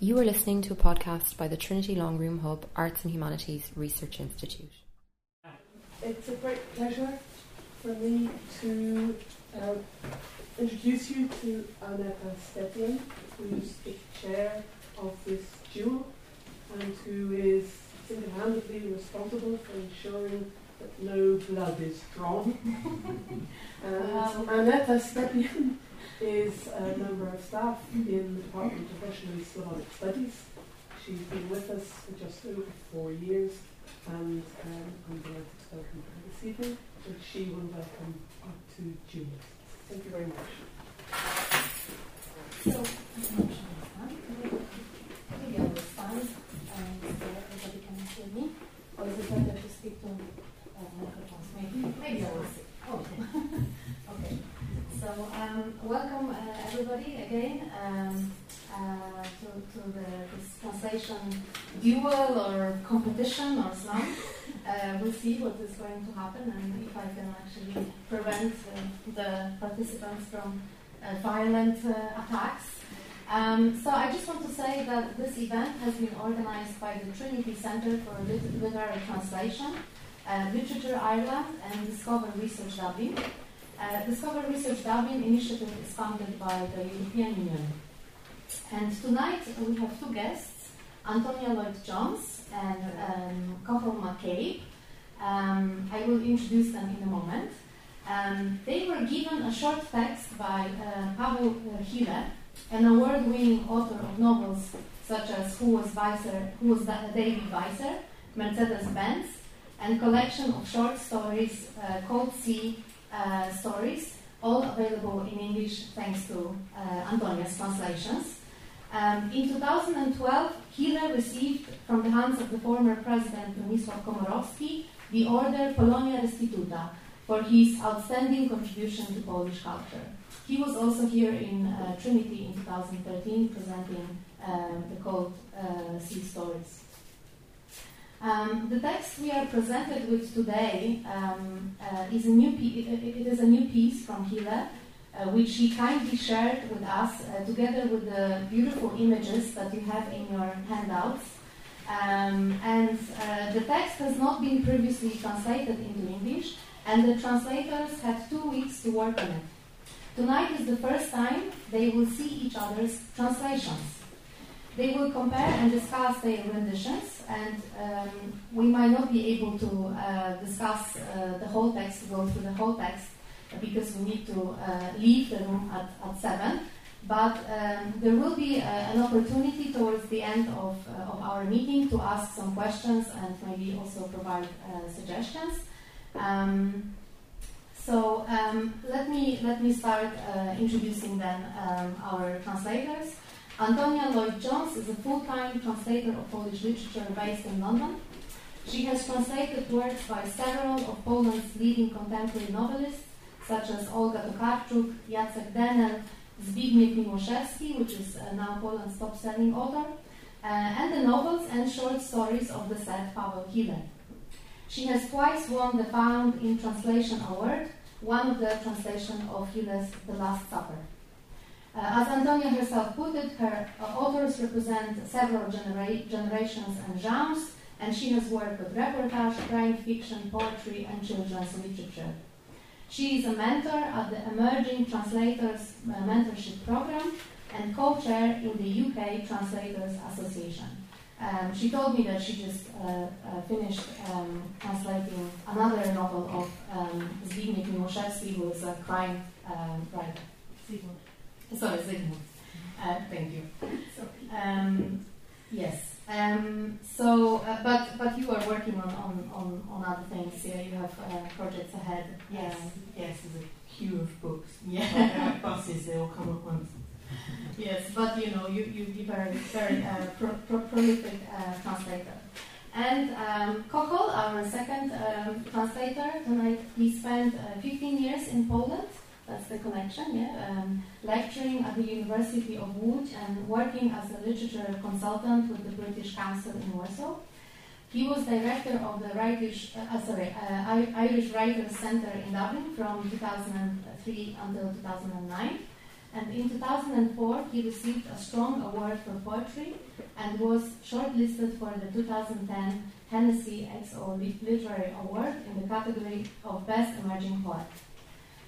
You are listening to a podcast by the Trinity Longroom Hub Arts and Humanities Research Institute. It's a great pleasure for me to uh, introduce you to Annetta Stepien, who's the chair of this jewel and who is single-handedly responsible for ensuring that no blood is drawn. and Wow. Annetta Stepien is a member of staff in the Department of Russian and Slavonic Studies. She's been with us for just over four years, and um, I'm delighted to welcome her this evening, and she will welcome up to Julius. Thank you very much. So, maybe I will and so everybody can hear me. Or is it better to speak to uh, microphones? Maybe I will see. Okay. okay. So, um, welcome uh, everybody again um, uh, to, to the, this translation duel or competition or slam. Uh, we'll see what is going to happen and if I can actually prevent uh, the participants from uh, violent uh, attacks. Um, so I just want to say that this event has been organized by the Trinity Centre for Literary Translation, Literature Ireland, and Discover Research Dublin. Uh, Discover Research Dublin initiative is funded by the European Union. And tonight we have two guests, Antonia Lloyd-Jones and um, Cathal McCabe. Um, I will introduce them in a moment. Um, they were given a short text by uh, Pavel uh, Huelle, an award-winning author of novels such as Who Was Weiser, Who Was Da- David Weiser, Mercedes-Benz, and collection of short stories uh, called Sea uh, Stories, all available in English thanks to uh, Antonia's translations. Um, in 2012, Huelle received from the hands of the former president Bronisław Komorowski the order Polonia Restituta for his outstanding contribution to Polish culture. He was also here in uh, Trinity in 2013 presenting um, the Cold uh, Sea Stories. Um, the text we are presented with today um, uh, is a new pi- it is a new piece from Huelle, uh, which he kindly shared with us uh, together with the beautiful images that you have in your handouts. Um, and uh, the text has not been previously translated into English, and the translators had two weeks to work on it. Tonight is the first time they will see each other's translations. They will compare and discuss their renditions, and um, we might not be able to uh, discuss uh, the whole text, go through the whole text, because we need to uh, leave the room at, at 7. But um, there will be uh, an opportunity towards the end of, uh, of our meeting to ask some questions and maybe also provide suggestions. Um, so um, let me let me start uh, introducing then um, our translators. Antonia Lloyd-Jones is a full-time translator of Polish literature based in London. She has translated works by several of Poland's leading contemporary novelists, such as Olga Tokarczuk, Jacek Dehnel, Zbigniew Miłoszewski, which is uh, now Poland's top-selling author, uh, and the novels and short stories of the said Paweł Huelle. She has twice won the Found in Translation Award, one of the translation of Huelle's The Last Supper. Uh, as Antonia herself put it, her uh, authors represent several genera- generations and genres, and she has worked with reportage, crime fiction, poetry, and children's literature. She is a mentor at the Emerging Translators uh, Mentorship Program and co-chair in the UK Translators Association. Um, she told me that she just uh, uh, finished um, translating another novel of um, Zbigniew Miłoszewski, who is a crime um, writer. Sorry, Zygmunt. Uh, thank you. Um, yes. Um, so, uh, but but you are working on, on, on, on other things. Yeah, you have uh, projects ahead. Yes, Um, yes, there's a queue of books. yeah. Buses, they all come at once. Yes, but you know, you you be very very uh, pro, pro, prolific uh, translator. And um, Cathal, our second um, translator tonight, he spent uh, 15 years in Poland. That's the connection, yeah. Um, lecturing at the University of Łódź and working as a literature consultant with the British Council in Warsaw. He was director of the Irish, uh, uh, sorry, uh, Irish Writers Centre in Dublin from 2003 until 2009. And in 2004, he received a strong award for poetry and was shortlisted for the 2010 Hennessy XO Literary Award in the category of Best Emerging Poet.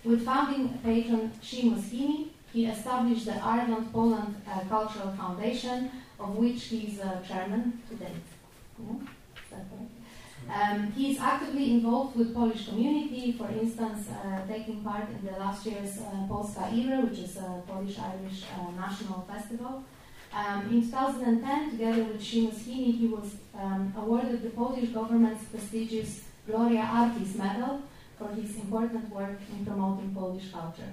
With founding patron Seamus Heaney, he established the Ireland Poland uh, Cultural Foundation, of which he is uh, chairman to date. Correct? Um, he is actively involved with Polish community, for instance, uh, taking part in the last year's uh, Polska Éire, which is a Polish-Irish uh, national festival. Um, in 2010, together with Seamus Heaney, he was um, awarded the Polish government's prestigious Gloria Artis Medal for his important work in promoting Polish culture.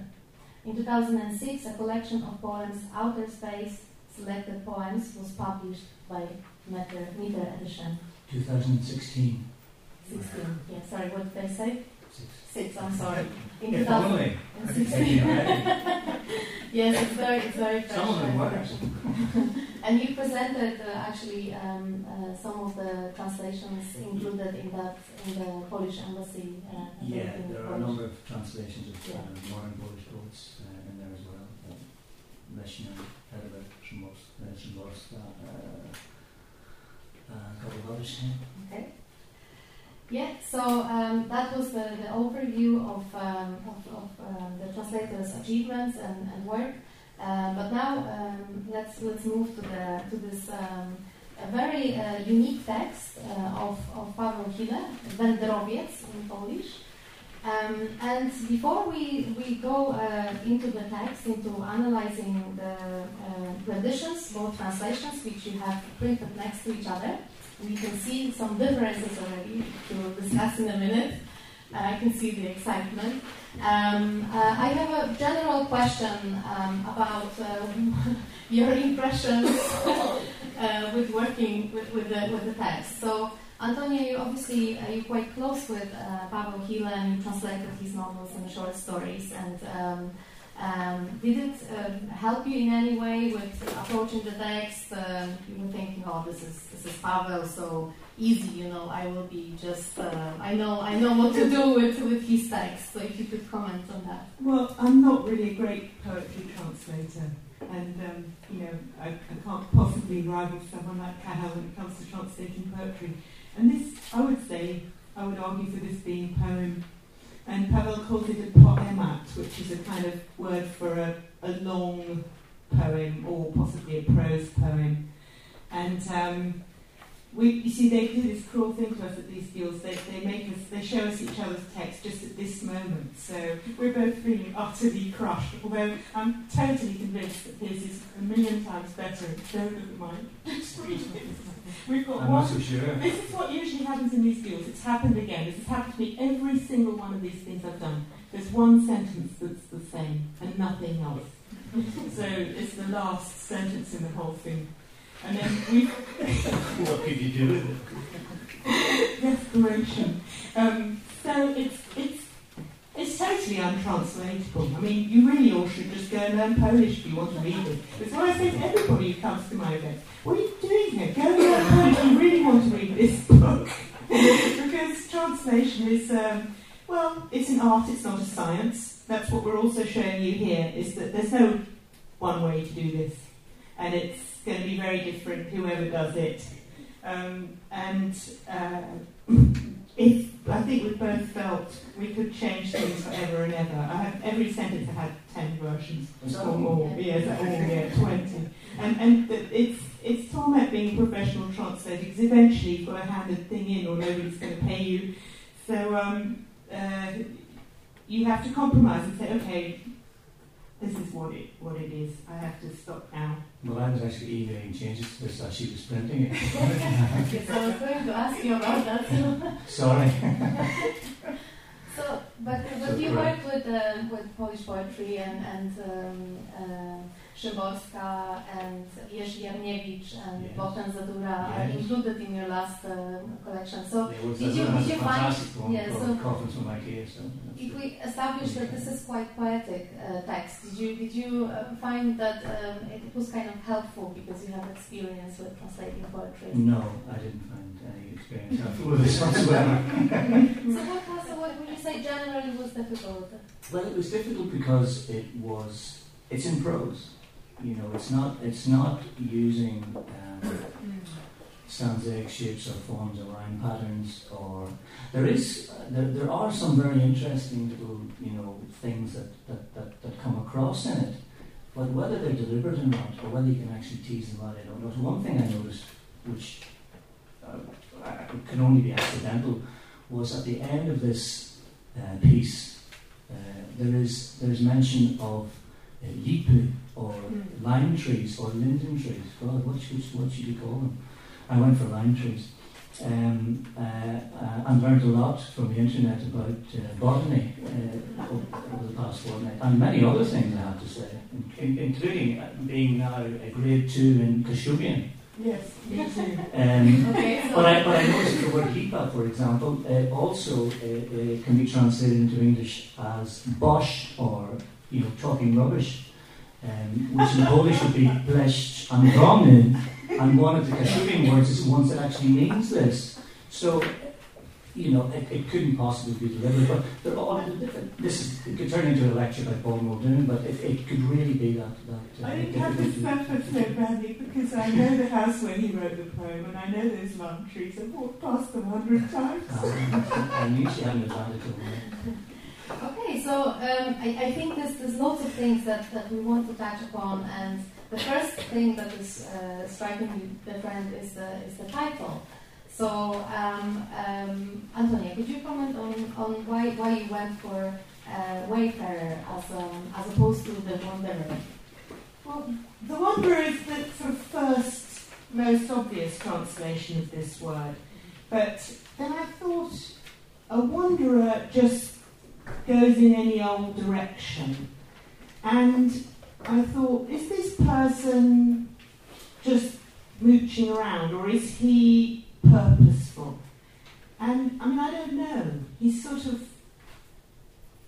In 2006, a collection of poems, Outer Space, Selected Poems, was published by Meter, Meter Edition. 2016. 16. Yeah, sorry, what did I say? Six. Six, I'm sorry. In If 2000 only. and I'd be taking it already. yes, it's very, it's very fresh. Some of them were. and you presented uh, actually um, uh, some of the translations included in that in the Polish embassy. Uh, Yeah, there are a number of translations of Yeah. uh, modern Polish poets uh, in there as well. Uh, Leszno, Herbert, Szymborska, uh, a couple of others. Okay. Yeah, so um, that was the, the overview of, um, of, of um, the translator's achievements and, and work. Uh, but now um, let's let's move to the to this um, very uh, unique text uh, of, of Paweł Huelle, Wędrowiec in Polish. Um, and before we, we go uh, into the text, into analyzing the uh, renditions, both translations, which you have printed next to each other, we can see some differences already to discuss in a minute. Uh, I can see the excitement. Um, uh, I have a general question um, about uh, your impressions uh, with working with, with, the, with the text. So, Antonio, you obviously uh, you're quite close with uh, Paweł Huelle and you translated his novels and short stories. And um, um, did it um, help you in any way with approaching the text? Um, you were thinking, oh, this is this is Paweł, so easy, you know. I will be just uh, I know I know what to do with with his text. So if you could comment on that. Well, I'm not really a great poetry translator, and um, you know, I, I can't possibly rival someone like Cathal when it comes to translating poetry. And this, I would say, I would argue for this being poem. And Pavel calls it a poemat, which is a kind of word for a, a long poem or possibly a prose poem. And um, we, you see, they do this cruel thing to us at these deals. They, they make us, they show us each other's text just at this moment. So we're both feeling utterly crushed. Although I'm totally convinced that his is a million times better. Don't look at mine. Just read it. We've got I'm one. sure. This is what usually happens in these deals. It's happened again. This has happened to me every single one of these things I've done. There's one sentence that's the same and nothing else. so it's the last sentence in the whole thing. And then we what could you do with it? desperation. Um, so it's it's it's totally untranslatable. I mean, you really all should just go and learn Polish if you want to read it. That's why I say to everybody who comes to my event. What are you doing here? Go and learn Polish if you really want to read this book. because translation is, um, well, it's an art, it's not a science. That's what we're also showing you here, is that there's no one way to do this. And it's going to be very different, whoever does it. Um, and uh, if I think we both felt we could change things forever and ever. I have every sentence I had ten versions or more. Yes, or yeah, twenty. And and it's it's torment being a professional translator because eventually you've got to hand the thing in or nobody's going to pay you. So um, uh, you have to compromise and say, okay, this is what it what it is. I have to stop now. Was actually emailing changes to this as she was printing it. Yes, I was going to ask you about that. Sorry. So, but but So you correct. worked with uh, with Polish poetry and and um, uh, Szymborska and Jerzy Jarniewicz and Yes. Bogdan Zadura are included in your last uh, collection. So Did you- did you find- one yeah, so- from IKEA. So if we establish that this is quite poetic uh, text, did you did you uh, find that um, it was kind of helpful because you have experience with translating poetry? No, I didn't find any experience helpful with this whatsoever. So what was what would you say generally was difficult? Well, it was difficult because it was it's in prose. You know, it's not it's not using um, stanzaic shapes or forms or rhyme patterns or there is there, there are some very interesting little you know things that, that, that, that come across in it. But whether they're deliberate or not or whether you can actually tease them out I don't know. So one thing I noticed which uh, can only be accidental was at the end of this uh, piece uh, there is there is mention of uh, yipu or Mm. lime trees or linden trees God what should, what should you call them I went for lime trees um, uh, uh, and learned a lot from the internet about uh, botany uh, over, over the past fortnight and many other things I have to say, in, in, including uh, being now a grade two in Kashubian. Yes, me too. Um, Okay, so but I, but I noticed the word lipa, for example, uh, also uh, uh, can be translated into English as bosh or you know talking rubbish, um, which in Polish would be pleść androny, and one of the Kashubian words is one that actually means this. So, you know, it, it couldn't possibly be delivered, but they're all different. This is, it could turn into a lecture by Paul Muldoon, but it, it could really be that. that uh, I didn't have this method so badly because I know the house when he wrote the poem and I know those lime trees. I've walked past them a hundred times. Uh, I knew she had an advantage over. Okay, so um, I, I think there's, there's lots of things that, that we want to touch upon, and the first thing that is uh, strikingly different is the, is the title. So, um, um, Antonia, could you comment on, on why, why you went for uh, Wayfarer as, um, as opposed to The Wanderer? Well, the Wanderer is the sort of first, most obvious translation of this word. But then I thought a wanderer just goes in any old direction. And I thought, is this person just mooching around or is he purposeful? And I mean, I don't know. He's sort of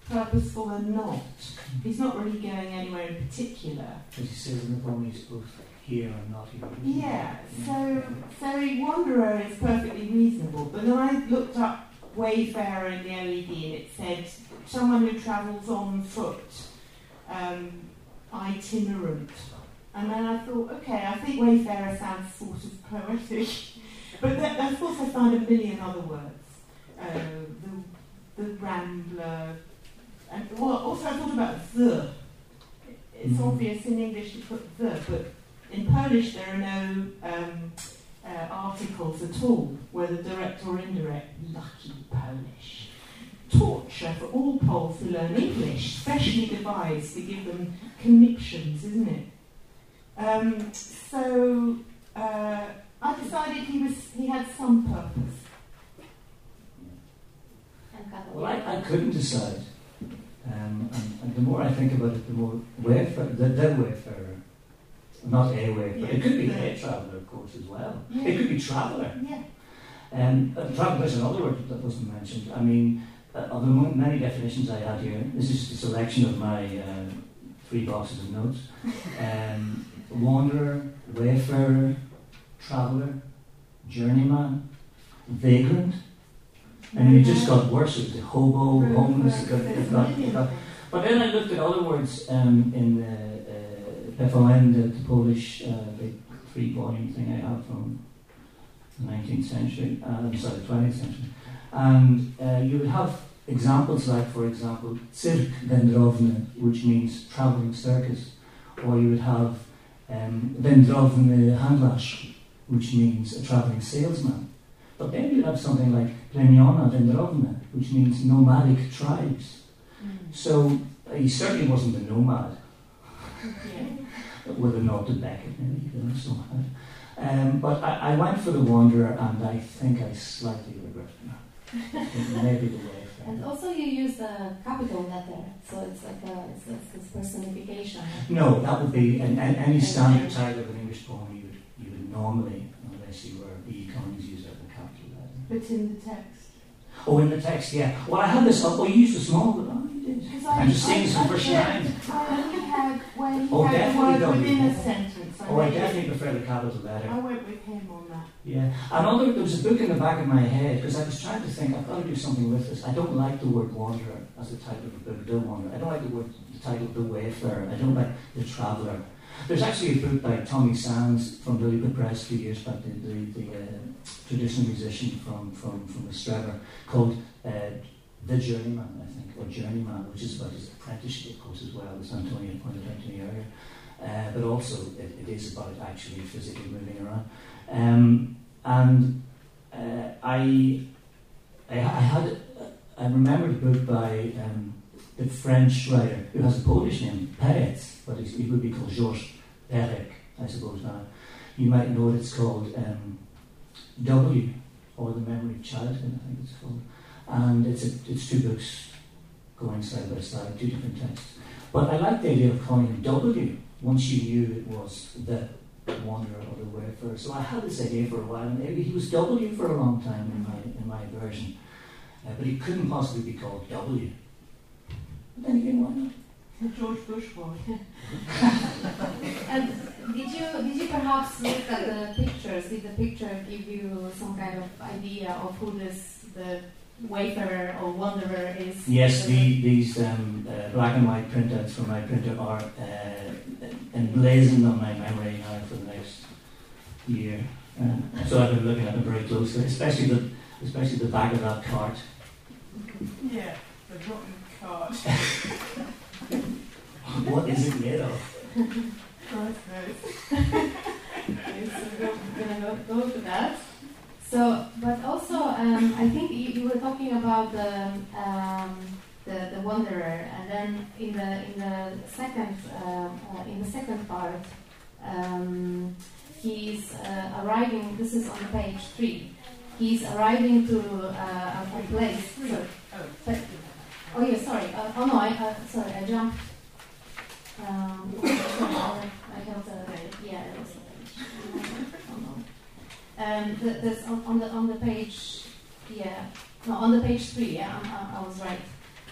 purposeful and not. He's not really going anywhere in particular. As he says in the poem, he's both here and not here. Yeah, so so Wanderer is perfectly reasonable. But then I looked up Wayfarer in the OED and it said someone who travels on foot, um, itinerant. And then I thought, okay, I think Wayfarer sounds sort of poetic. But then, of course, I found a million other words. Uh, the, the Rambler. And well, also, I thought about the. It's Mhm. obvious in English to put the, but in Polish there are no um, uh, articles at all, whether direct or indirect. Lucky Polish. Torture for all Poles who learn English, specially devised to give them conniptions, isn't it? Um, so uh, I decided he was he had some purpose. Well, I, I couldn't decide. Um, and, and the more I think about it, the more wayfarer, the, the wayfarer, not a wayfarer. It could be a traveller, of course, as well. Yeah. It could be traveller. Yeah. Um, uh, traveller is another word that wasn't mentioned. I mean, uh, of the mo- many definitions I had here, this is a selection of my uh, three boxes of notes. Um, wanderer, wayfarer, traveller, journeyman, vagrant. And it just got worse. It was hobo, homeless. It got, it got, it got. But then I looked at other words um, in the uh, PFON, the, the Polish uh, big three-volume thing I have from the 19th century, uh, I'm sorry, 20th century. And uh, you would have examples like, for example, Cyrk Wędrowny, which means travelling circus. Or you would have um, Wędrowny Handlarz, which means a travelling salesman. But then you have something like Plemiona Wędrowne, which means nomadic tribes. Mm. So uh, he certainly wasn't a nomad, Yeah. With a nod to Beckett, maybe, you know, somehow. Um, but I, I went for the Wanderer, and I think I slightly regret that. Maybe the way. And also you use a capital letter, so it's like a, it's, it's this personification. No, that would be an, an, any standard title of an English poem you would, you would normally, unless you were the economies, use it in capital letter. But in the text. Oh, in the text, yeah. Well, I had this up. Oh, you used the small, but you did. Because I'm just seeing some first I, line. I had when he Oh, had the definitely word don't within a sentence. I Oh, I definitely prefer the capital letter. I went with him on that. Yeah, another there was a book in the back of my head because I was trying to think I've got to do something with this. I don't like the word wanderer as the title of the book. The wanderer. I don't like the word the title the wayfarer. I don't like the traveller. There's actually a book by Tommy Sands from Lilliput Press a few years back, the, the, the uh, traditional musician from from from Estrella, called uh, The Journeyman, I think, or Journeyman, which is about his apprenticeship, course, as well, as Antonia pointed out to me earlier. Uh, but also, it, it is about actually physically moving around. Um, and uh, I, I, I, had, I remembered a book by um, the French writer who has a Polish name, Perec, but he would be called Georges Perec, I suppose now. You might know it, it's called um, W, or The Memory of Childhood, I think it's called. And it's, a, it's two books going side by side, two different texts. But I like the idea of calling it W once you knew it was the wanderer or the wayfarer. So I had this idea for a while, and maybe he was W for a long time in my in my version, uh, but he couldn't possibly be called W. But then again, why not? George Bush was. and did you did you perhaps look at the pictures? Did the picture give you some kind of idea of who this the wayfarer or wanderer is? Yes, the, these um, uh, black and white printouts from my printer are uh, emblazoned on my memory now for the next year. Um, so I've been looking at them very closely, especially the especially the back of that cart. Yeah, the rotten cart. what is it made of? Christ okay, so we're gonna go, go to that. So, but also, um, I think you, you, were talking about the, um, the the wanderer, and then in the in the second uh, uh, in the second part, um, he's uh, arriving. This is on page three. He's arriving to uh, a place. Sorry. Oh, oh yeah, sorry. Uh, oh no, I uh, sorry, I jumped. Um, I, I held a yeah. It was, oh no. Um, on, on, the on the page, yeah, no, on the page three. Yeah, I, I was right.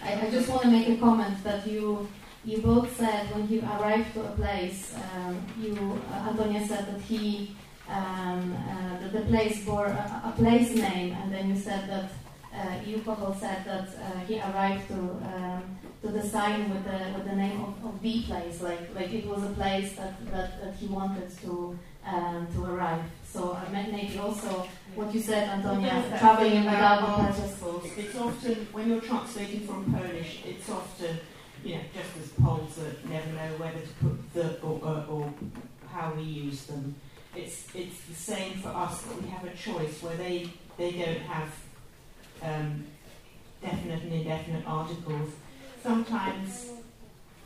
I, I just want to make a comment that you you both said when you arrived to a place, um, you uh, Antonia said that he um, uh, that the place bore a, a, place name, and then you said that uh, you couple said that uh, he arrived to um, to the sign with the with the name of, of the place, like like it was a place that that, that he wanted to um, to arrive. So uh, maybe also what you said, Antonia, traveling without a purpose. It's often, when you're translating from Polish, it's often, you know, just as Poles that never know whether to put the or, or, or how we use them. It's, it's the same for us that we have a choice where they, they don't have um, definite and indefinite articles. Sometimes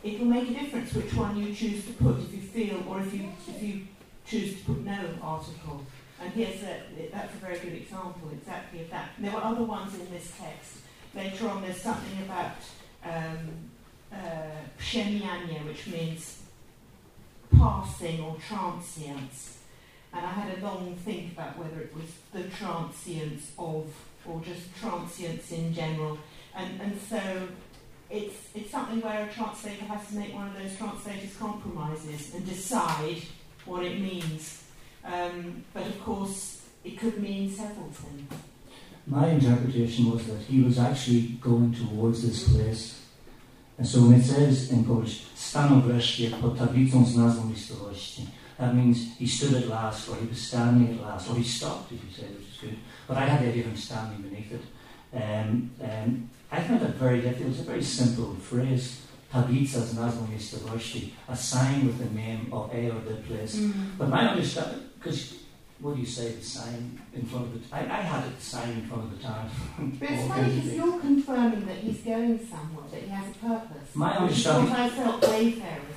it will make a difference which one you choose to put if you feel or if you, if you choose to put no article. And here's a, that's a very good example exactly of that. There were other ones in this text. Later on, there's something about um, uh, which means passing or transience. And I had a long think about whether it was the transience of or just transience in general. And, and so it's, it's something where a translator has to make one of those translators' compromises and decide what it means. Um, but of course, it could mean several things. My interpretation was that he was actually going towards this place. And so when it says in Polish, stanął wreszcie pod tablicą z miejscowości, that means he stood at last, or he was standing at last, or he stopped, if you say, which is good. But I had the idea of him standing beneath it. Um, um, I found that very difficult. It's a very simple phrase z nazwą miejscowości, a sign with the name of a or the place. Mm. But my understanding, because what do you say, the sign in front of the... I, I had a sign in front of the town. but it's funny because you're confirming that he's going somewhere, that he has a purpose. My understanding. I felt Wayfarers.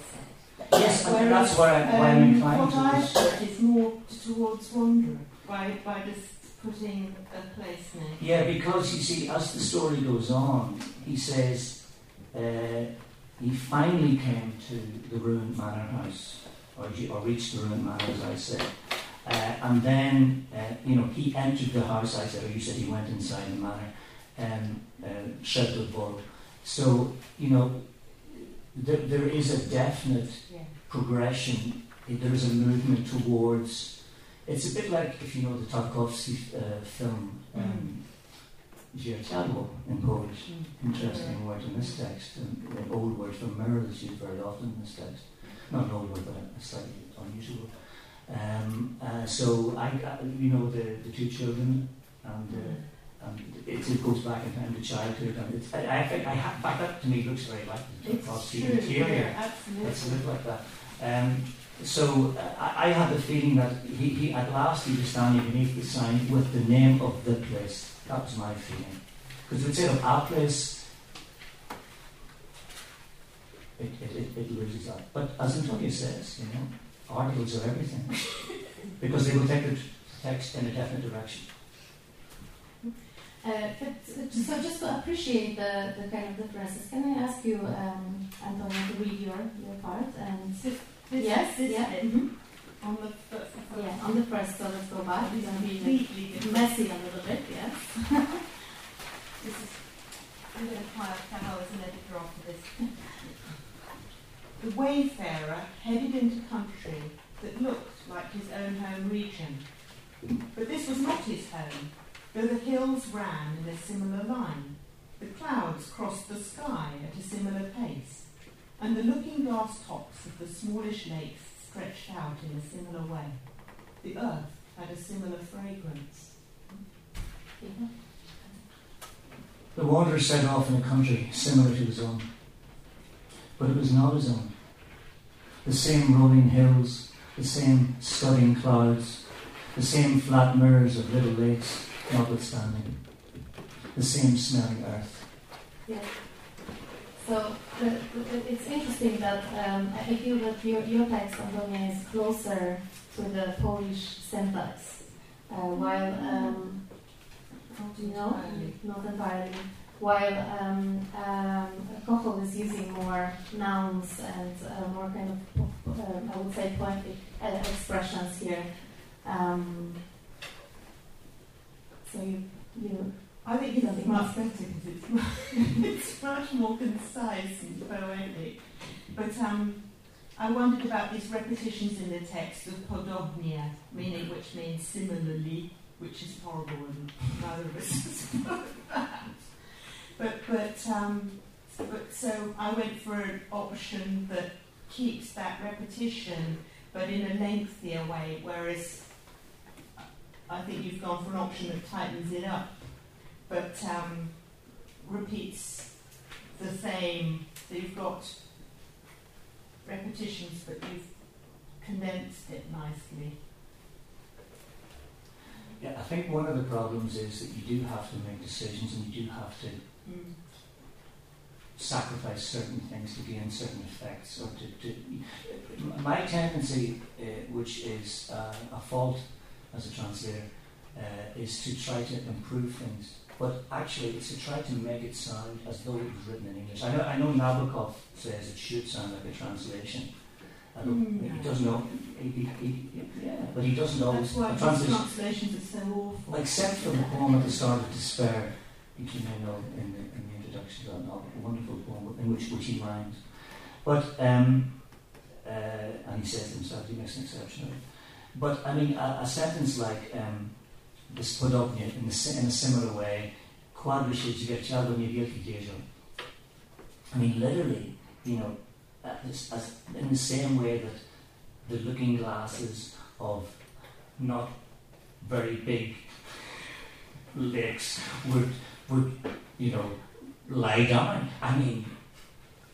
Yes, Whereas, that's where, I, why I'm um, inclined what to. What I've put is more towards wanderer by, by just putting a place name. Yeah, because you see, as the story goes on, he says, uh, he finally came to the ruined manor house, or, or reached the ruined manor, as I said. Uh, and then, uh, you know, he entered the house, I said, or you said he went inside the manor, and um, uh, So, you know, there, there is a definite. Progression, there is a movement towards it's a bit like if you know the Tarkovsky uh, film um, Zwierciadło in Polish. Interesting word in this text, and an old word for mirror that's used very often in this text. Not an old word, but a slightly unusual. Um, uh, so I, I, you know, the, the two children, and, uh, and it, it goes back in time to childhood, and it's, I, I think I have, that to me looks very like the It's Tarkovsky true, interior. yeah, absolutely. It's a bit like that. Um, so uh, I, I had the feeling that he, he at last he was standing beneath the sign with the name of the place. That was my feeling. Because it's of our place, it, it, it, it loses that. But as Antonio says, you know, articles are everything. because they will take the text in a definite direction. Uh, but so just to appreciate the, the kind of differences, can I ask you, um, Antonio, to read your, your part? And This, yes, this yeah, bit mhm. on the first, yeah, on the first. So let's go back. It's gonna be completely messy a little bit, yes. This is, I'm going to hire Carol as an editor after this. The wayfarer headed into country that looked like his own home region. But this was not his home, though the hills ran in a similar line. The clouds crossed the sky at a similar pace, and the looking glass tops of the smallish lakes stretched out in a similar way. The earth had a similar fragrance. Yeah. The wanderer set off in a country similar to his own. But it was not his own. The same rolling hills, the same scudding clouds, the same flat mirrors of little lakes notwithstanding, the same smelling earth. Yeah. So the, the, it's interesting that um, I feel that your, your text, Antonia, is closer to the Polish syntax, uh, while um, Not no, entirely. not entirely. While um, um, Cathal is using more nouns and uh, more kind of, um, I would say, poetic uh, expressions here. Um, so you, you I think it's much better because it's, mu- it's much more concise and poetic. But um, I wondered about these repetitions in the text of podobnie, meaning which means similarly, which is horrible and neither of us has that. But but um, but so I went for an option that keeps that repetition, but in a lengthier way. Whereas I think you've gone for an option that tightens it up but um, repeats the same. So you've got repetitions, but you've condensed it nicely. Yeah, I think one of the problems is that you do have to make decisions and you do have to Mm. sacrifice certain things to gain certain effects. Or to, to my tendency, uh, which is uh, a fault as a translator, uh, is to try to improve things. But actually, it's to try to make it sound as though it was written in English. I know, I know Nabokov says it should sound like a translation. I don't, Mm. He doesn't know. He, he, he, yeah, but he doesn't always. That's why translation, translations are so awful. Except for the poem at the start of Despair, which you may know in the, in the introduction to that novel, a wonderful poem in which, which he rhymes. But, um, uh, and he says himself, he makes an exception of it. But, I mean, a, a sentence like um, this in, the, in a similar way. I mean, literally, you know, as, as in the same way that the looking glasses of not very big lakes would would you know lie down. I mean,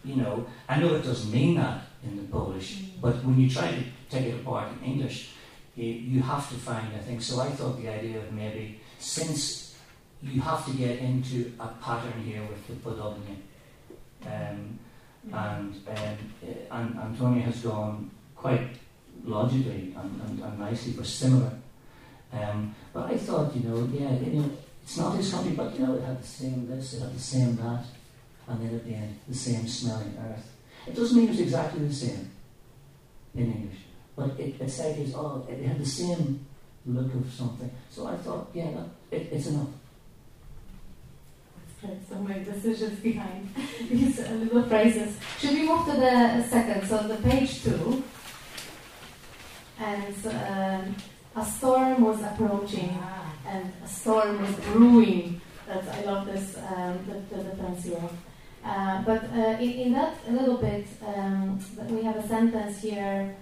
you know, I know it doesn't mean that in the Polish, but when you try to take it apart in English, you, you have to find I think. So I thought the idea of maybe since you have to get into a pattern here with the podobnie. Um, and, um, uh, and Antonia has gone quite logically and, and, and nicely for similar. Um, but I thought, you know, yeah, you know, it's not his country, but you know, it had the same this, it had the same that, and then at the end, the same smelling earth. It doesn't mean it's exactly the same in English, but it, like it's all, it had the same look of something. So I thought, yeah, that, it, it's enough. So my decisions behind these uh, little phrases. Should we move to the second? So the page two, and um, a storm was approaching and a storm was brewing. That's, I love this, um, the, the difference here. Uh, but uh, in, in, that little bit, um, we have a sentence here.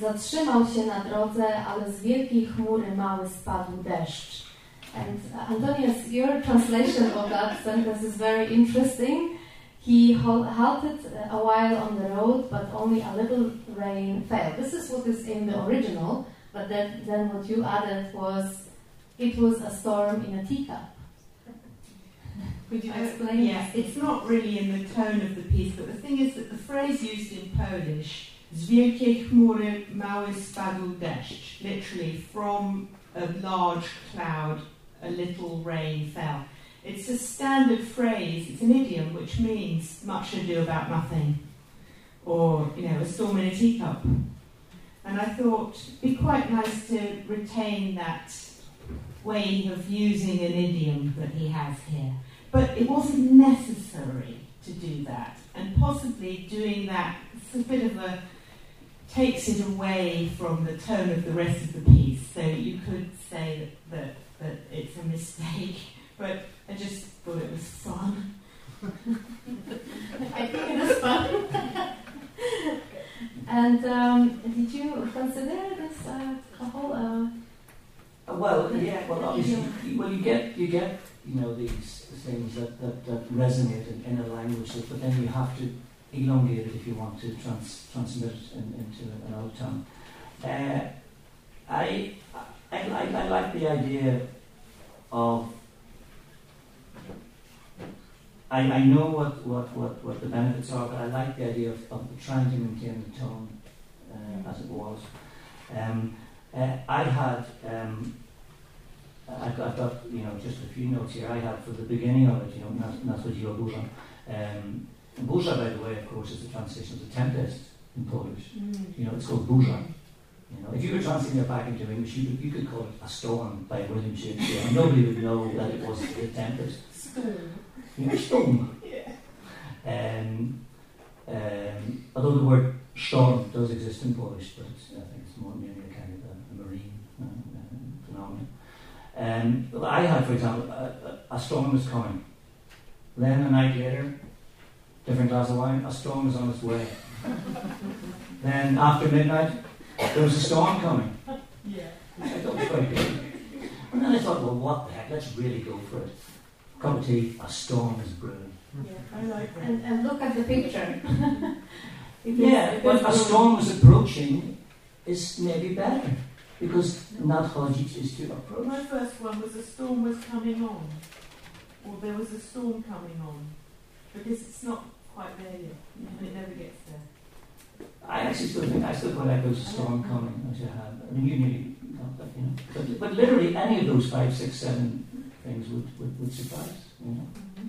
Zatrzymał się na drodze, ale z wielkiej chmury mały spadł deszcz. And uh, Antonius, your translation of that sentence is very interesting. He halted a while on the road, but only a little rain fell. This is what is in the original, but then, then what you added was it was a storm in a teacup. Could you explain? Yeah, it's not really in the tone of the piece, but the thing is that the phrase used in Polish, z wielkiej chmury mały spadł deszcz, literally from a large cloud a little rain fell. It's a standard phrase, it's an idiom which means much ado about nothing, or, you know, a storm in a teacup. And I thought it'd be quite nice to retain that way of using an idiom that he has here. But it wasn't necessary to do that, and possibly doing that, it's a bit of a takes it away from the tone of the rest of the piece. So you could say that, that, that it's a mistake, but I just thought it was fun. I think it is fun. and um, did you consider this uh, a whole? Uh, uh, well, yeah. Well, obviously, well, you get you get you know these things that, that, that resonate in, in a language, but then you have to elongate it if you want to trans, transmit it in, into an old. Uh, I, I, I, I like the idea of I, I know what, what, what, what the benefits are, but I like the idea of, of trying to maintain the tone uh, as it was. Um, uh, I had, um, I've, I've, got, you know, just a few notes here. I had for the beginning of it, you know, Nadchodziła burza. Um, burza, by the way, of course, is the translation of the tempest in Polish. Mm. You know, it's called burza. You know, if you were translating it back into English, you could, you could call it a storm by William Shakespeare, and nobody would know that it was the tempest. Storm. You know, storm. yeah. Um, um, although the word storm does exist in Polish, but I think it's more merely a kind of a, a marine uh, uh, phenomenon. Um, I had, for example, a, a, a storm was coming. Then a night later, different glass of wine, a storm was on its way. then after midnight, there was a storm coming. Yeah. I thought was quite good. And then I thought, well, what the heck, let's really go for it. Cup of tea, a storm is brewing. Yeah, I like that. And, and look at the picture. yeah, but a storm is approaching is maybe better because nadchodzić is to approach. My first one was a storm was coming on, or there was a storm coming on, because it's not quite there yet, and it never gets there. I actually still think I still quite like those storm coming as you have. I mean, you nearly got that, you know. But, but literally, any of those five, six, seven things would, would, would suffice, you know. Mm-hmm.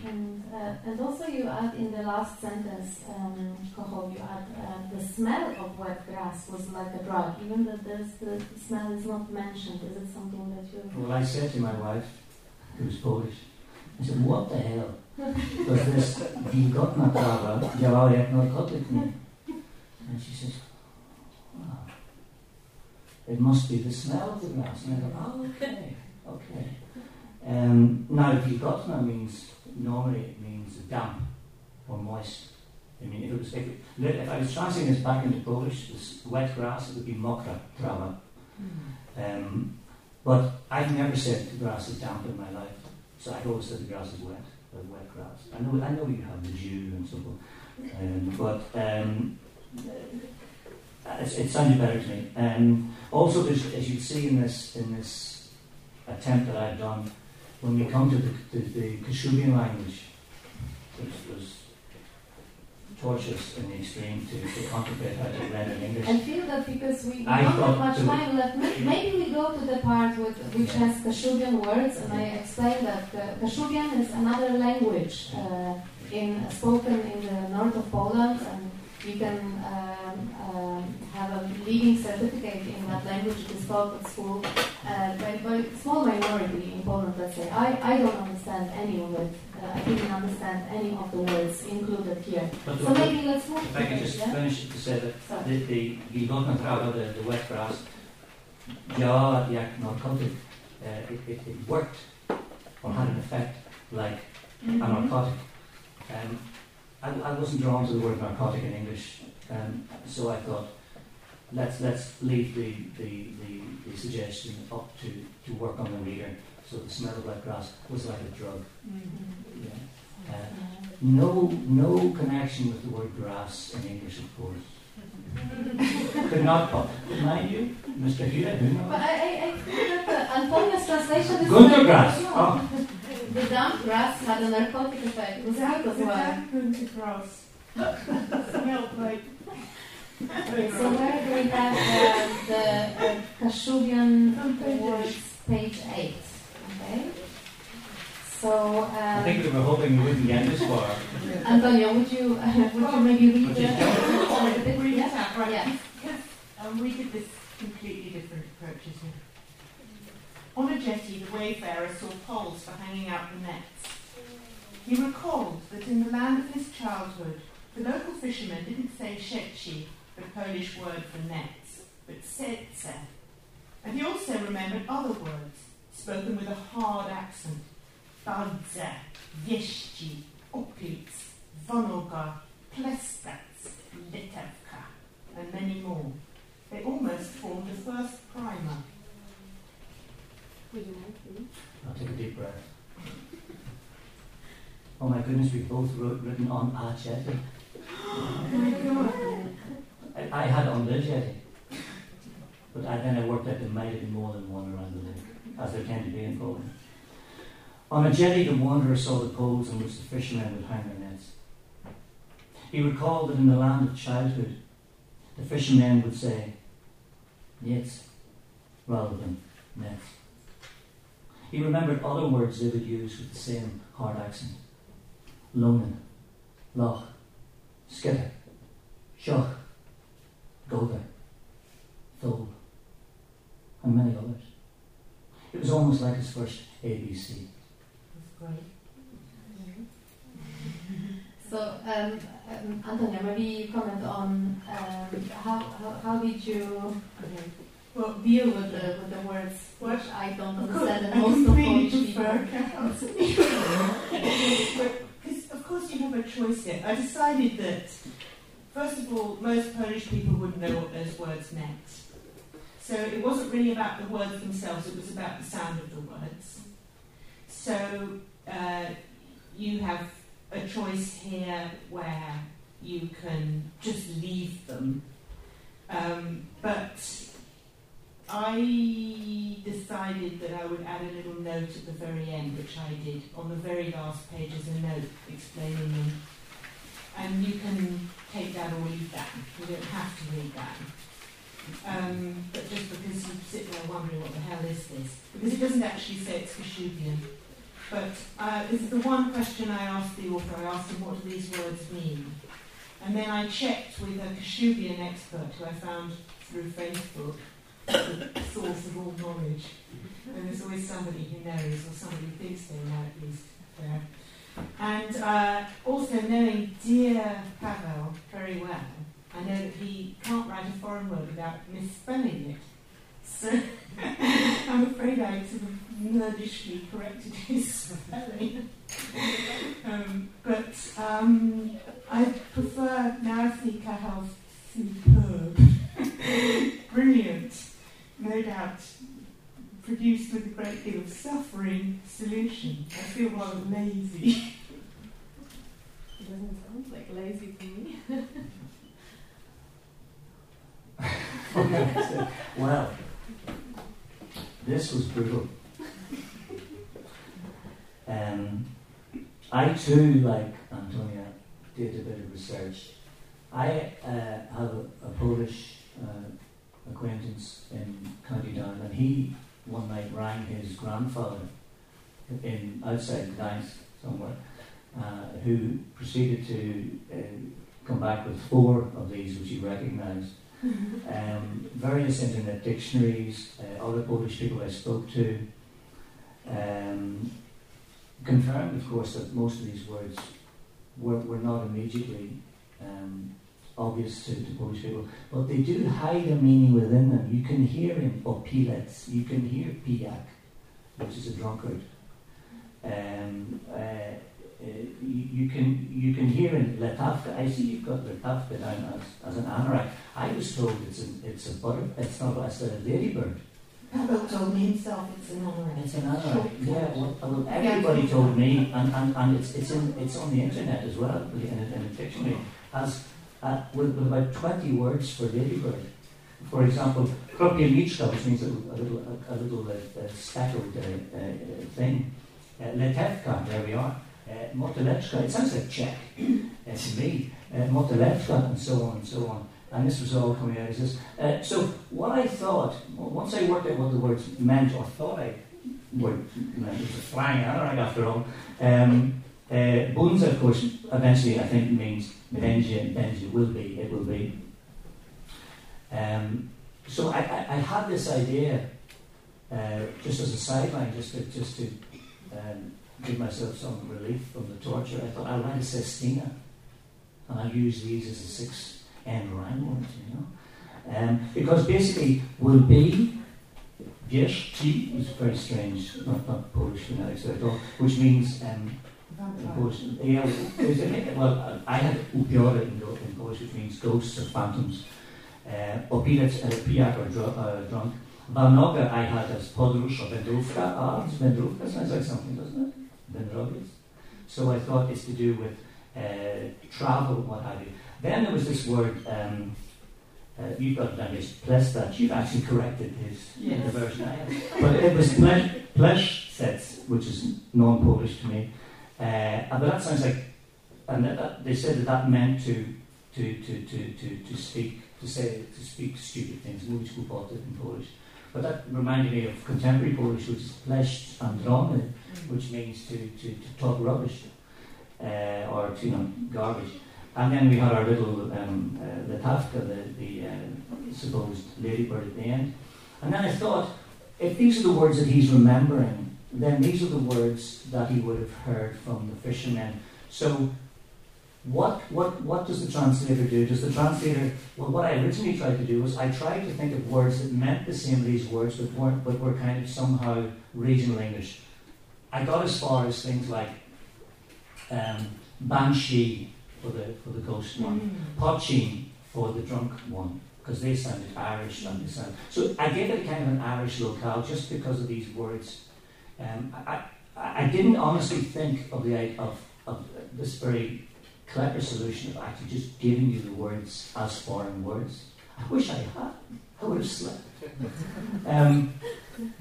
And, uh, and also you add in the last sentence, um, you add uh, the smell of wet grass was like a drug, even though the smell is not mentioned. Is it something that you... Well, I said to my wife, who's Polish, I said, what the hell does this wilgotna trawa działała jak narkotyk nie? And she says, it must be the smell of the grass. And I go, oh, okay, okay. Um, now, wilgotna means normally it means damp or moist. I mean, if, it was, if, it, if I was translating this back into Polish, this wet grass, it would be mokra trawa. Um, but I've never said grass is damp in my life, so I've always said the grass is wet, the wet grass. I know, I know you have the dew and so forth, um, but um, it, it sounded better to me. Um, also, as you see in this in this attempt that I've done when we come to the, the, the Kashubian language, there's, there's torturous in the extreme to, to contemplate how to render in English. I feel that because we, we don't have much time left, maybe we go to the part with, which has Kashubian words, and I explain that uh, Kashubian is another language uh, in spoken in the north of Poland, and you can um, um, have a leading certificate in that language. It is taught at school uh, by, small minority in Poland, let's say. I, I don't understand any of it, uh, I didn't understand any of the words included here. But So maybe let's move if I it, just yeah? finish to say that the, the, wilgotna trawa, the, the wet grass, ja, yak narcotic, uh, it, it, it worked or had an effect like a narcotic. Um, I, I wasn't drawn to the word narcotic in English, um, so I thought let's let's leave the, the, the, the suggestion up to, to work on the reader. So the smell of wet grass was like a drug. Mhm. Yeah. Uh, no no connection with the word grass in English, of course. Could not, but mind you, Mr. Hewitt, who But? I, I, I think that the Antonia's translation is Günter Grass. No. Oh, The damp grass had a narcotic effect. It was That good as was well. that grass. Smelled like. So where do we have uh, the uh, Kashubian On page words, page 8? Okay. So, I think um, we were hoping we wouldn't get this far. Antonia, would you, would you maybe read Would the you- a bit? Read it right? Yeah. Because um, we did this completely different approaches here. On a jetty, the wayfarer saw poles for hanging out the nets. He recalled that in the land of his childhood, the local fishermen didn't say sieci, the Polish word for nets, but serce. And he also remembered other words, spoken with a hard accent. Bardzo, wieści, oplic, vonoga, plestac, litewka, and many more. They almost formed a first primer. Would you mind, please? I'll take a deep breath. Oh my goodness, we both wrote written on a jetty. Oh my god. I, I had on the jetty. But I, then I worked out there might have been more than one around the lake, as there tend to be in Poland. On a jetty, the wanderer saw the poles on which the fishermen would hang their nets. He recalled that in the land of childhood, the fishermen would say, nets, rather than nets. He remembered other words they would use with the same hard accent. Lonan, loch, skitter, shoch, golder, thole, and many others. It was almost like his first ABC. That's great. So, um, um, Antonia, maybe you comment on um, how, how, how did you Okay. well, deal with the, with the words What? which I don't understand and most of completely Polish people. prefer cows. Because of course you have a choice here. I decided that first of all, most Polish people wouldn't know what those words meant. So it wasn't really about the words themselves; it was about the sound of the words. So uh, you have a choice here where you can just leave them, um, but I decided that I would add a little note at the very end, which I did. On the very last page is a note explaining them. And you can take that or leave that. You don't have to read that. Um, but just because you sit there wondering what the hell is this? Because it doesn't actually say it's Kashubian. But uh, this is the one question I asked the author. I asked him, what do these words mean? And then I checked with a Kashubian expert who I found through Facebook the source of all knowledge. And there's always somebody who knows, or somebody who thinks they know at least there. And uh, also knowing dear Pavel very well, I know that he can't write a foreign word without misspelling it. So I'm afraid I sort of nerdishly corrected his spelling. um, but um, I prefer Narasi Cathal's superb, brilliant, no doubt produced with a great deal of suffering solution. I feel rather lazy. It doesn't sound like lazy to me. well, this was brutal. Um, I too, like Antonia, did a bit of research. I uh, have a, a Polish uh, acquaintance in County Down, and he one night rang his grandfather in outside Gdańsk somewhere, uh, who proceeded to uh, come back with four of these, which he recognised um, various internet dictionaries, uh, other Polish people I spoke to, um, confirmed, of course, that most of these words were, were not immediately um, obvious to, to Polish people, but they do hide a meaning within them. You can hear in opilec, you can hear pijak, which is a drunkard. Um, uh, you, you, can you can hear in letavka. I see you've got letavka down as, as an anorak. I was told it's a, it's a butter. It's not. It's a ladybird. Pavel told me himself it's an anorak. It's an anorak. Yeah. Well, well, everybody told me, and, and, and it's it's in it's on the internet as well in a, in a dictionary as uh, with, with about twenty words for ladybird. For example, kropielniczka, which means a, a little a, a little uh, uh, scattered uh, uh, thing. Uh, letevka, there we are. Uh, it sounds like Czech uh, to me. Uh, Motelechka, and so on and so on. And this was all coming out of this. Uh, so, what I thought, once I worked out what the words meant, or thought I meant, it was a flying anorak after all. Um, uh, Bunza, of course, eventually I think means Benji, and Benji will be, it will be. Um, so I, I, I, had this idea, uh, just as a sideline, just to, just to um, give myself some relief from the torture. I thought I'll write a sestina, and I'll use these as a six end rhyme word, you know. Um, because basically, will be, yes, T is very strange, not, not Polish phonetics at all, which means um, Polish, yeah, well, I had upiory in, in Polish, which means ghosts or phantoms. Uh, opilec, uh, pijak or dr- uh, drunk. Valnoga I had as podróż or wędrówka. Ah, wędrówka sounds like something, doesn't it? Wędrowiec. So I thought it's to do with uh, travel, what have you. Then there was this word, um, uh, you've got language, plestat. You've actually corrected his yes. the version I have. But it was plesh sets, which is non Polish to me. Uh, but that sounds like, and that, that, they said that that meant to, to, to, to, to, to speak, to say, to speak stupid things, mówić głupoty in Polish. But that reminded me of contemporary Polish, which is pleść and androny, which means to, to, to talk rubbish, uh, or to, you know, garbage. And then we had our little um, uh, Letavka, the, the uh, supposed ladybird at the end. And then I thought, if these are the words that he's remembering, then these are the words that he would have heard from the fishermen. So, what, what, what does the translator do? Does the translator, well, what I originally tried to do was I tried to think of words that meant the same as these words, but, weren't, but were kind of somehow regional English. I got as far as things like um, banshee for the, for the ghost one, mm. Pochin for the drunk one, because they sounded Irish and they sound. So I gave it kind of an Irish locale just because of these words um, I, I didn't honestly think of the of, of this very clever solution of actually just giving you the words as foreign words. I wish I had. I would have slept. Um,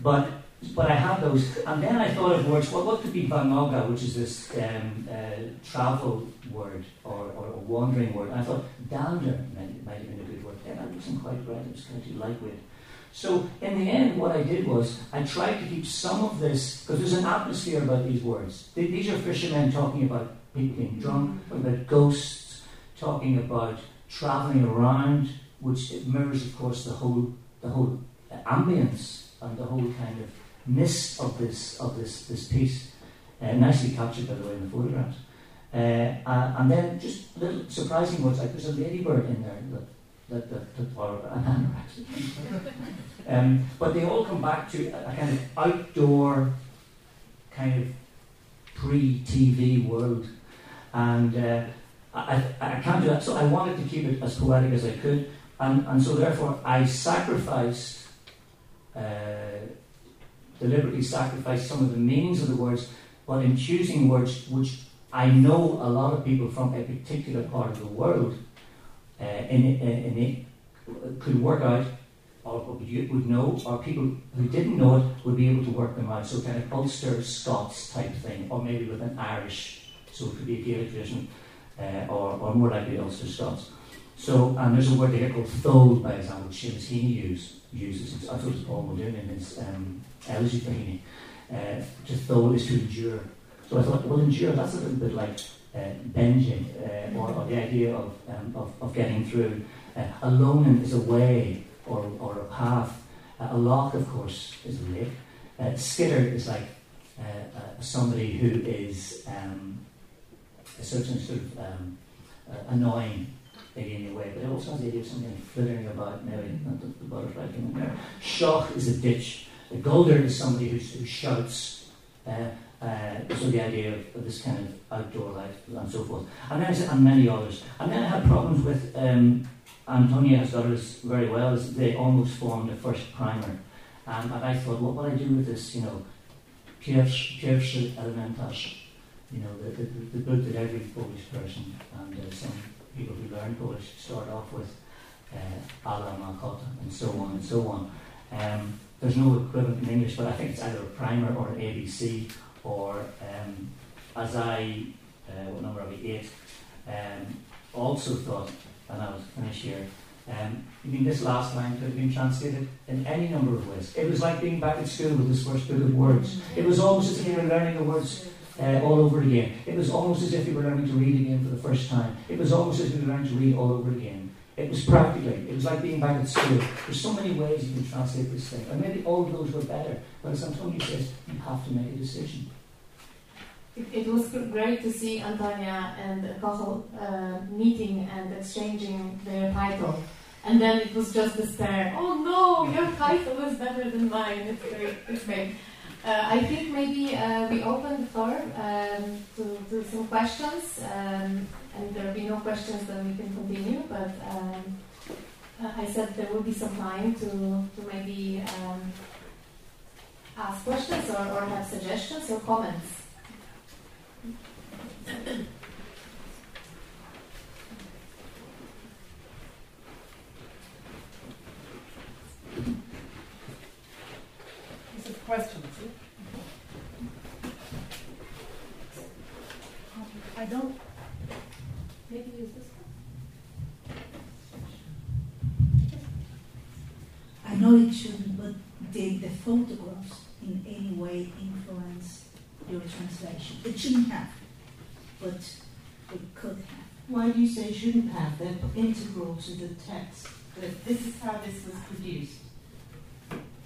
but but I had those, and then I thought of words. Well, what could be vanoga, which is this um, uh, travel word or, or a wandering word? And I thought dander might, might have been a good word. Then I wasn't quite right. It was kind of lightweight. So in the end, what I did was I tried to keep some of this because there's an atmosphere about these words. These are fishermen talking about people being drunk, about ghosts, talking about traveling around, which mirrors, of course, the whole the whole ambience and the whole kind of mist of this of this this piece. Uh, nicely captured, by the way, in the photographs. Uh, and then just a little surprising words like there's a ladybird in there that, that, that were anorexia. um, but they all come back to a, kind of outdoor, kind of pre-TV world, and uh, I, I can't do that. So I wanted to keep it as poetic as I could, and, and so therefore I sacrificed, uh, deliberately sacrificed some of the meanings of the words, but in choosing words which I know a lot of people from a particular part of the world uh, in, in, in could work out or would know, or people who didn't know it would be able to work them out. So kind of Ulster Scots type thing, or maybe with an Irish, so it could be a Gaelic tradition, uh, or, or more likely Ulster Scots. So, and there's a word here called thole, by example, Seamus Heaney use, uses. I thought it was Paul Muldoon in his um, elegy for Heaney. Uh, to thole is to endure. So I thought, well, endure, that's a little bit like uh, binging, uh, or, or, the idea of, um, of, of, getting through. Uh, alone is a way or, or a path. Uh, a lock, of course, is a lake. Uh, skitter is like uh, uh, somebody who is um, a certain sort of um, uh, annoying in a but it also has the idea of something flittering about, maybe not the, the butterfly thing there. Shock is a ditch. A golder is somebody who, who shouts. Uh, uh, so the idea of, of, this kind of outdoor life and so forth. And then said, and many others. And then I had problems with um, Antonia has got this very well. Is they almost formed the first primer, um, and I thought, what will I do with this? You know, pierwszy elementarz. You know, the, the, the book that every Polish person and uh, some people who learn Polish start off with, uh, Ala ma kota, and so on and so on. Um, there's no equivalent in English, but I think it's either a primer or an ABC, or um, as I, uh, what number are we, eight, um, also thought, and I was finish here, um, I mean, this last line could have been translated in any number of ways. It was like being back at school with this first book of words. It was almost as if you were learning the words uh, all over again. It was almost as if you were learning to read again for the first time. It was almost as if you were learning to read all over again. It was practically, it was like being back at school. There's so many ways you can translate this thing. And maybe all of those were better. But as Antonia says, you have to make a decision. It, was great to see Antonia and Cathal uh, meeting and exchanging their title. And then it was just despair. Oh no, your title is better than mine. It's great. It's great. Uh, I think maybe uh, we open the floor um, to, to, some questions, um, and there will be no questions, then we can continue. But um, uh, I said there will be some time to, to maybe um, ask questions or, or have suggestions or comments. Questions. I don't. Maybe use this one. I know it shouldn't, but did the photographs in any way influence your translation? It shouldn't have, but it could have. Why do you say shouldn't have? They're integral to the text. This is how this was produced.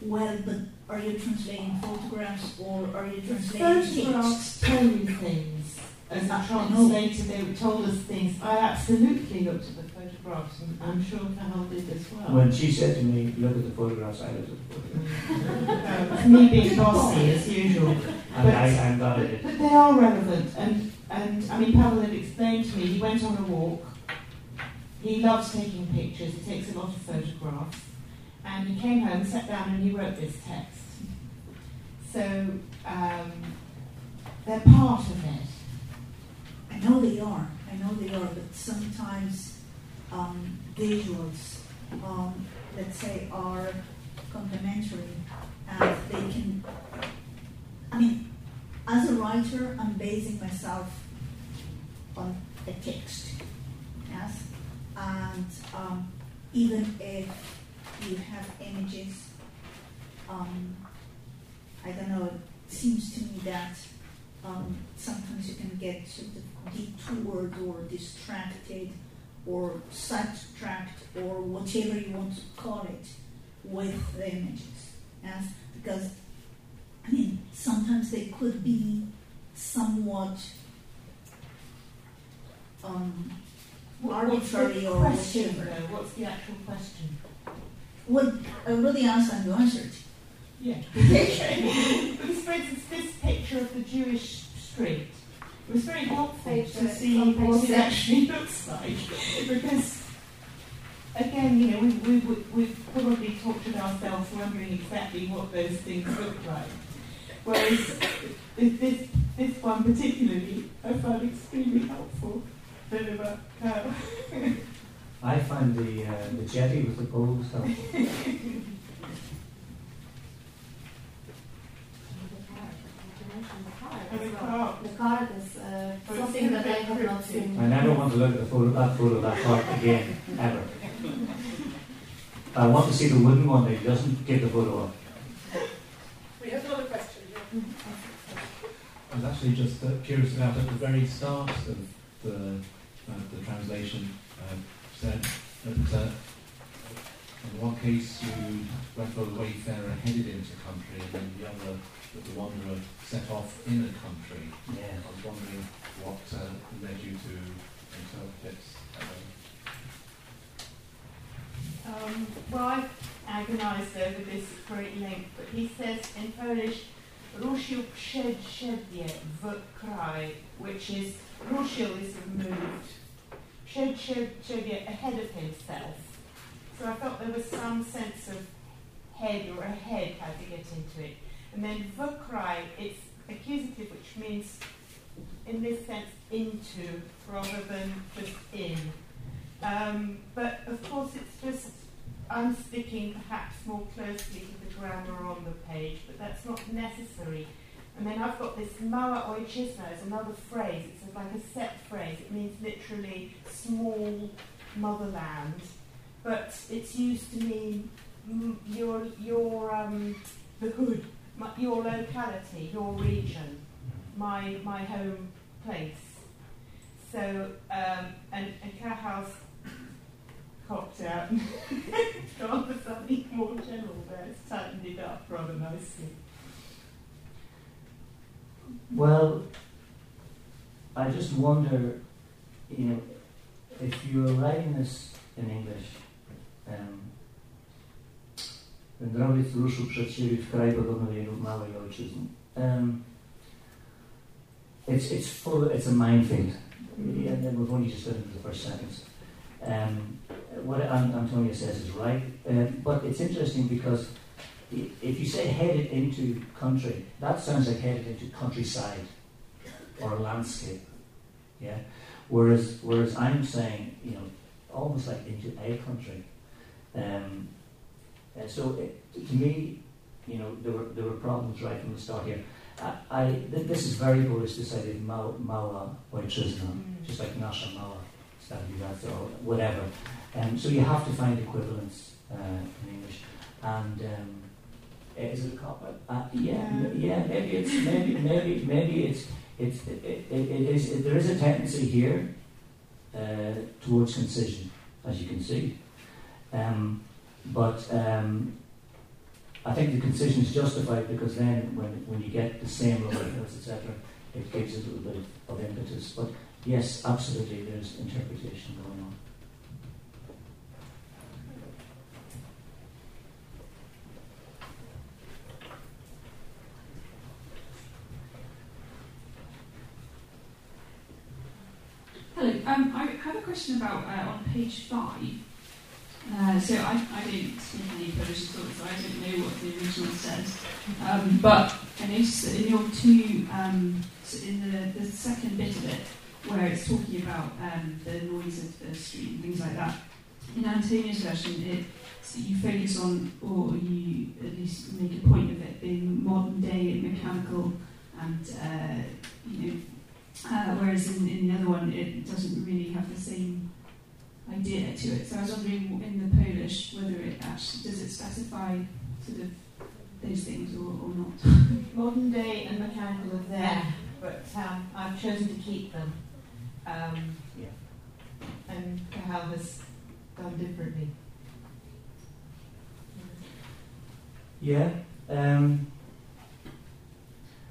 Well, but are you translating photographs or are you translating photographs text? tell you things. As a translator, they told us things. I absolutely looked at the photographs, and I'm sure Carol did as well. When she said to me, "Look at the photographs," I looked at the photographs. me being bossy as usual. And but, I, am glad I. But they are relevant, and and I mean, Pavel had explained to me. He went on a walk. He loves taking pictures. He takes a lot of photographs, and he came home, sat down, and he wrote this text. So um, they're part of it. I know they are. I know they are, but sometimes um, visuals, um, let's say, are complementary, and they can. I mean, as a writer, I'm basing myself on a text, yes, and um, even if you have images, um, I don't know. It seems to me that um, sometimes you can get sort of detoured or distracted or sidetracked or whatever you want to call it with the images. Yes? Because, I mean, sometimes they could be somewhat um, arbitrary or question, whatever. What's the actual question? Well, I really asked and you answered. Yeah. because, for instance, this picture of the Jewish street it was very helpful to see what it actually looks like. because, again, you know, we, we, we've probably talked to ourselves wondering exactly what those things look like. Whereas this, this one particularly, I found extremely helpful. Don't know about Carol. I find the, uh, the jetty with the poles helpful. The card is uh, something that I have not seen. I never want to look at the photo, that photo of that card again, ever. I want to see the wooden one that doesn't give the photo up. We have another question. I was actually just uh, curious about at the very start of the, uh, the translation uh, said that uh, In one case, you went for the wayfarer and headed into country, and then the other, that the wanderer set off in a country. Yeah. I was wondering what uh, led you to interpret uh, Um, well, I've agonised over this at great length, but he says in Polish, ruszył przed siebie w kraj, which is, ruszył is removed, przed siebie ahead of himself. So I felt there was some sense of head or ahead how to get into it. And then w kraj, it's accusative, which means, in this sense, into rather than just in. Um, but of course, it's just I'm sticking perhaps more closely to the grammar on the page, but that's not necessary. And then I've got this mała ojczyzna as another phrase. It's like a set phrase. It means literally small motherland, but it's used to mean your your um, the hood, my, your locality, your region, my my home place. So um, and and Cathal's cocked out and gone for something more general there. It's tightened it up rather nicely. Well, I just wonder, you know, if you're writing this in English, um, Wędrowiec ruszył przed siebie w kraj podobny do jego małej ojczyzny. Um, it's, it's full, it's a minefield. Then we've only just got into the first sentence. Um, what Antonia says is right, uh, but it's interesting because if you say headed into country, that sounds like headed into countryside or a landscape. Yeah. Whereas, whereas I'm saying, you know, almost like into a country. Um, uh, so it, to me, you know, there were there were problems right from the start here. I, I th- this is very bullish. This idea of mała ojczyzna, mm. just like nasza mała stabilizacja or whatever. Um, so you have to find equivalents uh, in English. And um, is it a cop? Uh, yeah, yeah. Maybe it's maybe maybe maybe it's it's it, it, it is it, there is a tendency here uh, towards concision, as you can see. Um, but um, I think the concision is justified because then when when you get the same level of etc., it gives a little bit of, of impetus. But yes, absolutely, there's interpretation going on. Hello. Um, I have a question about uh, on page five. Uh, so I, I don't speak any Polish at all, so I don't know what the original says. Um, but I noticed that in your two, um, in the, the second bit of it, where it's talking about um, the noise of the street and things like that, in Antonia's version, it you focus on, or you at least make a point of it being modern day and mechanical, and uh, you know uh, whereas in, in the other one, it doesn't really have the same idea to it. So I was wondering in the Polish whether it actually does it specify sort of those things or, or not. Modern day and mechanical are there, but um, I've chosen to keep them. Um, yeah. And Cathal has done differently. Yeah. Um,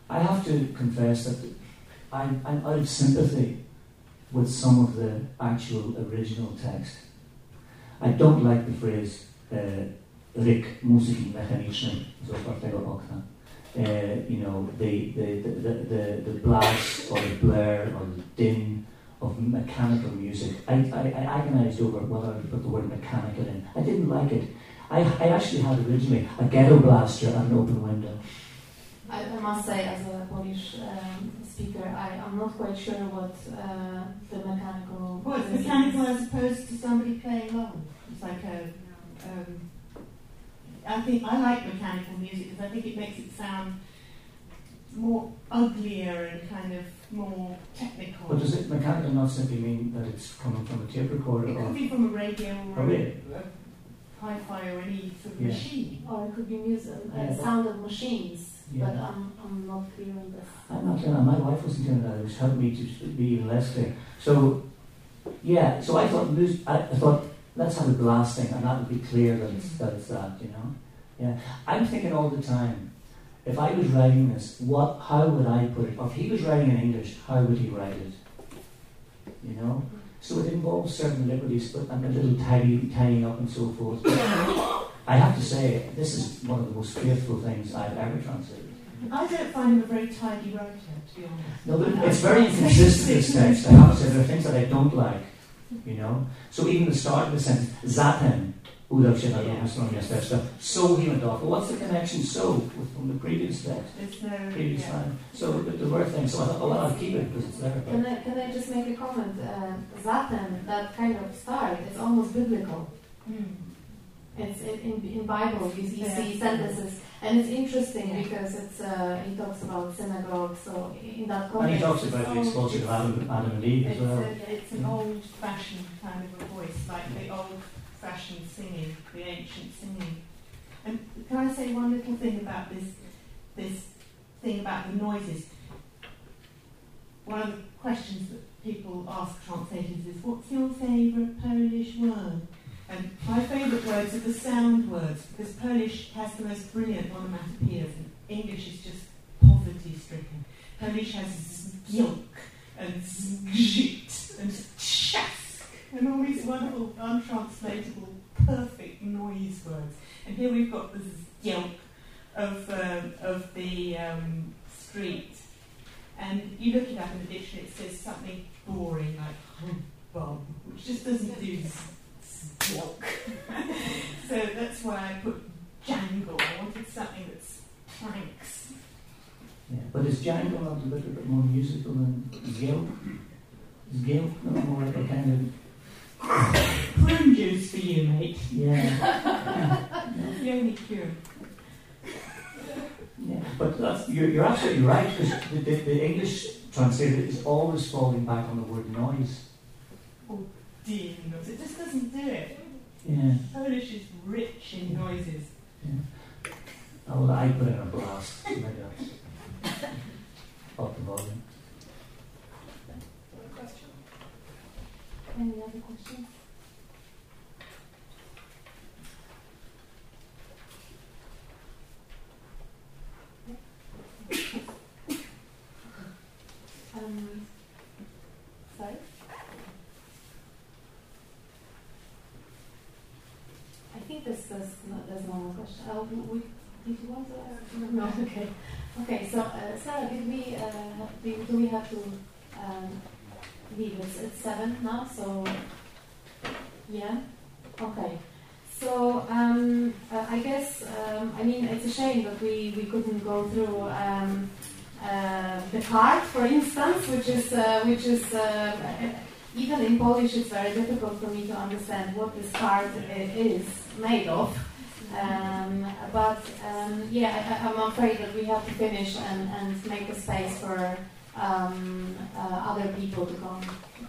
I have to confess that I'm, I'm out of sympathy with some of the actual original text. I don't like the phrase uh, ryk muzyki mechanicznej z otwartego okna. Uh, you know, the, the, the, the, the blast or the blare or the din of mechanical music. I, I, I agonized over whether I put the word mechanical in. I didn't like it. I, I actually had originally a ghetto blaster at an open window. I, I must say, as a Polish um, speaker, I, am not quite sure what uh, the mechanical. Well, it's mechanical as opposed to somebody playing along. It's like a. Um, I think I like mechanical music because I think it makes it sound more uglier and kind of more technical. But does it mechanical not simply mean that it's coming from a tape recorder? It could be from a radio or really? a hi-fi or any sort of yeah. machine. Or it could be music, yeah, sound of machines. Yeah. But I'm, I'm not clear on this. I'm not clear. My wife wasn't clear that. It was helping me to be even less clear. So, yeah. So I thought I, I thought Let's have a blasting, and that would be clear that it's, that it's that, you know? Yeah. I'm thinking all the time, if I was writing this, what, how would I put it? Or if he was writing in English, how would he write it? You know? Mm-hmm. So it involves certain liberties, but and a little tidy, tying up and so forth. I have to say, this is one of the most faithful things I've ever translated. I don't find him a very tidy writer, to be honest. No, but it's very inconsistent, this text. I have to say, there are things that I don't like, you know? So even the start of the sentence, Zatem, udał się na drugą stronę miasteczka, so he went off. Well, what's the connection so with, from the previous text, There's no. previous yeah. line? So the, the word thing, so I thought, oh, well, I'll keep it because it's there. Can I, can I just make a comment? Uh, Zatem, that kind of start, is almost biblical. Mm. It's in, in, in Bible, you, you Yeah. see sentences, and it's interesting because it's uh, he talks about synagogue, so in that context, and context. he talks about the it's expulsion of Adam, Adam and Eve as It's, well. a, it's an old fashioned kind of a voice, like the old fashioned singing, the ancient singing. And can I say one little thing about this this thing about the noises? One of the questions that people ask translators is what's your favourite Polish word? And my favourite words are the sound words because Polish has the most brilliant onomatopoeias and English is just poverty stricken. Polish has zgiełk and zgrzyt and trzask and all these wonderful, untranslatable, perfect noise words. And here we've got the zgiełk of, um, of the um, street. And you look it up in the dictionary, it says something boring like humbug, which just doesn't do so that's why I put jangle. I wanted something that's planks. Yeah. But is jangle not a little bit more musical than Gil? Is Gil not more like a kind Prune juice for you, mate. of, yeah. The only cure. Yeah, but that's, you're, you're absolutely right because the, the, the English translator is always falling back on the word noise. Dear knows. It just doesn't do it. Yeah. Polish is rich in noises. Oh, well, I put in a blast. Maybe that's up the volume. Any other questions? Um, sorry? I think there's, there's, no, there's more question. Uh, we, did you want to ask? No, okay. Okay, so, uh, Sarah, did we, uh, do, do we have to um, leave? It's, it's seven now, so, yeah? Okay. So, um, uh, I guess, um, I mean, it's a shame that we, we couldn't go through um, uh, the card, for instance, which is, uh, which is uh, even in Polish, it's very difficult for me to understand what this card is made of. Um, but um, yeah, I, I'm afraid that we have to finish and, and make a space for um, uh, other people to come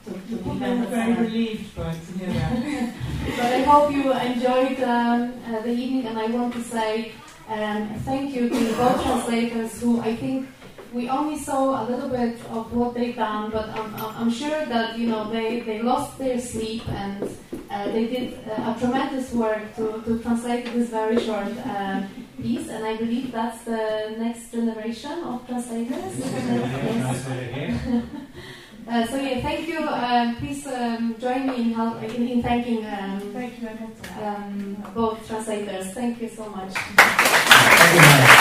to, to are us. very Uh, relieved by to hear that. but I hope you enjoyed um, uh, the evening, and I want to say um, thank you to both translators who I think we only saw a little bit of what they've done, but I'm, I'm I'm sure that you know they, they lost their sleep and uh, they did uh, a tremendous work to, to translate this very short uh, piece, and I believe that's the next generation of translators. Uh, so yeah, thank you. Um, please um, join me in, help, in, in thanking um, Thank you, Annette. um, both translators. Thank you so much. Thank you, Maya.